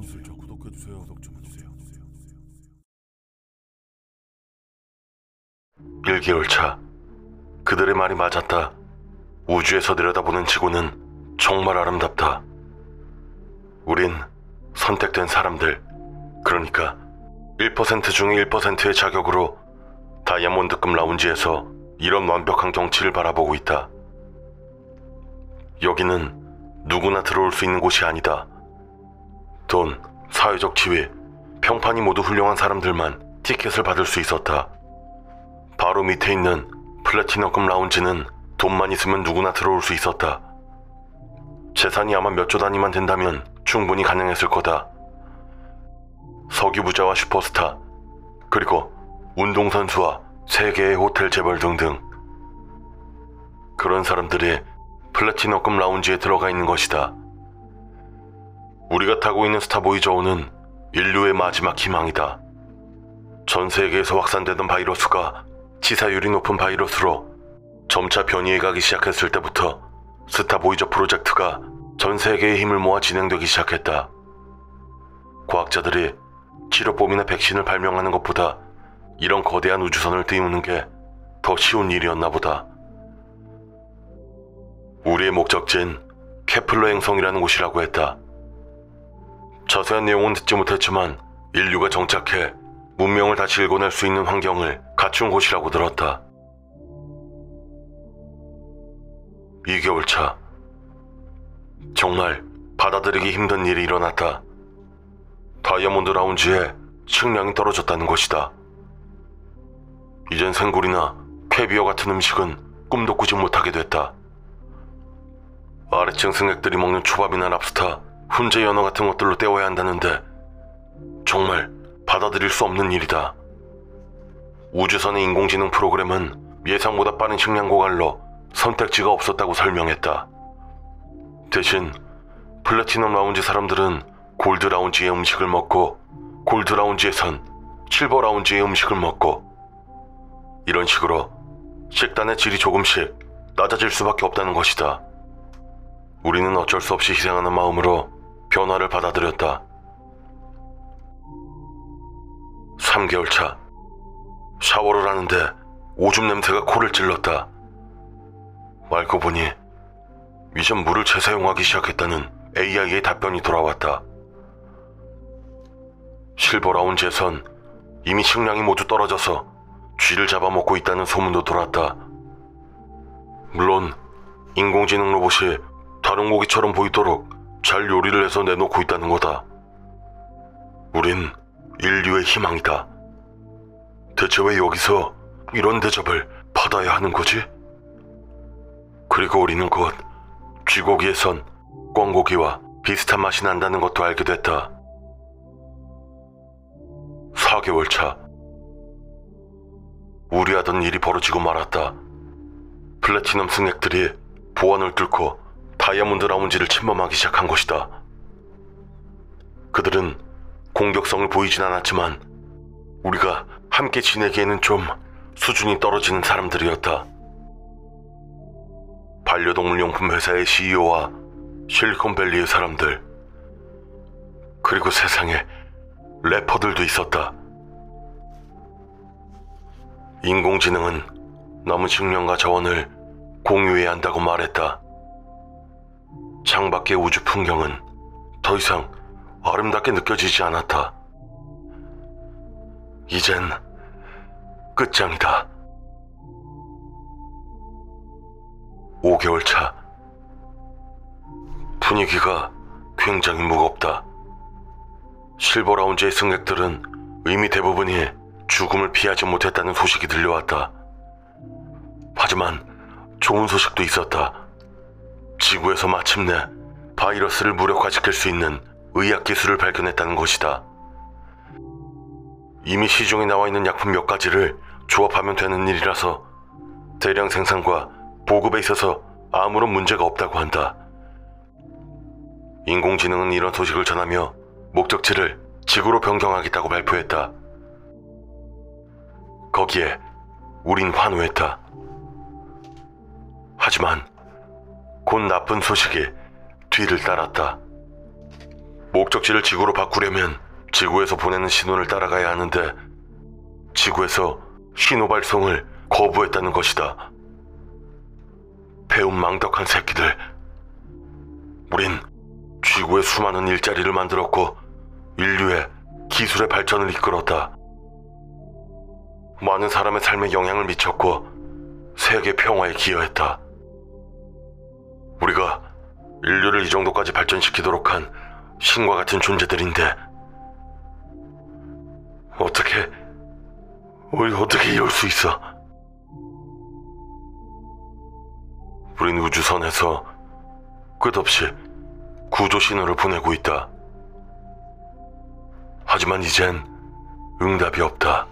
수요독 좀 해주세요. 1개월 차 그들의 말이 맞았다. 우주에서 내려다보는 지구는 정말 아름답다. 우린 선택된 사람들, 그러니까 1% 중에 1%의 자격으로 다이아몬드급 라운지에서 이런 완벽한 경치를 바라보고 있다. 여기는 누구나 들어올 수 있는 곳이 아니다. 돈, 사회적 지위, 평판이 모두 훌륭한 사람들만 티켓을 받을 수 있었다. 바로 밑에 있는 플래티넘급 라운지는 돈만 있으면 누구나 들어올 수 있었다. 재산이 아마 몇 조 단위만 된다면 충분히 가능했을 거다. 석유 부자와 슈퍼스타, 그리고 운동선수와 세계의 호텔 재벌 등등. 그런 사람들이 플래티넘급 라운지에 들어가 있는 것이다. 우리가 타고 있는 스타보이 저우는 인류의 마지막 희망이다. 전 세계에서 확산되던 바이러스가 치사율이 높은 바이러스로 점차 변이해가기 시작했을 때부터 스타보이저 프로젝트가 전 세계의 힘을 모아 진행되기 시작했다. 과학자들이 치료법이나 백신을 발명하는 것보다 이런 거대한 우주선을 띄우는 게 더 쉬운 일이었나 보다. 우리의 목적지는 케플러 행성이라는 곳이라고 했다. 자세한 내용은 듣지 못했지만 인류가 정착해 문명을 다시 일궈낼 수 있는 환경을 갖춘 곳이라고 들었다. 2개월 차. 정말 받아들이기 힘든 일이 일어났다. 다이아몬드 라운지에 식량이 떨어졌다는 것이다. 이젠 생굴이나 캐비어 같은 음식은 꿈도 꾸지 못하게 됐다. 아래층 승객들이 먹는 초밥이나 랍스타, 훈제 연어 같은 것들로 때워야 한다는데 정말 받아들일 수 없는 일이다. 우주선의 인공지능 프로그램은 예상보다 빠른 식량 고갈로 선택지가 없었다고 설명했다. 대신 플래티넘 라운지 사람들은 골드 라운지의 음식을 먹고 골드 라운지에선 실버 라운지의 음식을 먹고 이런 식으로 식단의 질이 조금씩 낮아질 수밖에 없다는 것이다. 우리는 어쩔 수 없이 희생하는 마음으로 변화를 받아들였다. 3개월 차. 샤워를 하는데 오줌 냄새가 코를 찔렀다. 말고 보니 이젠 물을 재사용하기 시작했다는 AI의 답변이 돌아왔다. 실버 라운지에선 이미 식량이 모두 떨어져서 쥐를 잡아먹고 있다는 소문도 돌았다. 물론 인공지능 로봇이 다른 고기처럼 보이도록 잘 요리를 해서 내놓고 있다는 거다. 우린 인류의 희망이다. 대체 왜 여기서 이런 대접을 받아야 하는 거지? 그리고 우리는 곧 쥐고기에선 꿩고기와 비슷한 맛이 난다는 것도 알게 됐다. 4개월 차. 우려하던 일이 벌어지고 말았다. 플래티넘 승객들이 보안을 뚫고 다이아몬드 라운지를 침범하기 시작한 것이다. 그들은 공격성을 보이진 않았지만 우리가 함께 지내기에는 좀 수준이 떨어지는 사람들이었다. 반려동물 용품 회사의 CEO와 실리콘밸리의 사람들, 그리고 세상에 래퍼들도 있었다. 인공지능은 남은 식량과 자원을 공유해야 한다고 말했다. 창밖의 우주 풍경은 더 이상 아름답게 느껴지지 않았다. 이젠 끝장이다. 5개월 차. 분위기가 굉장히 무겁다. 실버 라운지의 승객들은 이미 대부분이 죽음을 피하지 못했다는 소식이 들려왔다. 하지만 좋은 소식도 있었다. 지구에서 마침내 바이러스를 무력화시킬 수 있는 의학 기술을 발견했다는 것이다. 이미 시중에 나와 있는 약품 몇 가지를 조합하면 되는 일이라서 대량 생산과 보급에 있어서 아무런 문제가 없다고 한다. 인공지능은 이런 소식을 전하며 목적지를 지구로 변경하겠다고 발표했다. 거기에 우린 환호했다. 하지만 곧 나쁜 소식이 뒤를 따랐다. 목적지를 지구로 바꾸려면 지구에서 보내는 신호를 따라가야 하는데 지구에서 신호 발송을 거부했다는 것이다. 배운 망덕한 새끼들. 우린 지구의 수많은 일자리를 만들었고 인류의 기술의 발전을 이끌었다. 많은 사람의 삶에 영향을 미쳤고 세계 평화에 기여했다. 우리가 인류를 이 정도까지 발전시키도록 한 신과 같은 존재들인데 어떻게 우리 어떻게 이럴 수 있어? 우린 우주선에서 끝없이 구조 신호를 보내고 있다. 하지만 이젠 응답이 없다.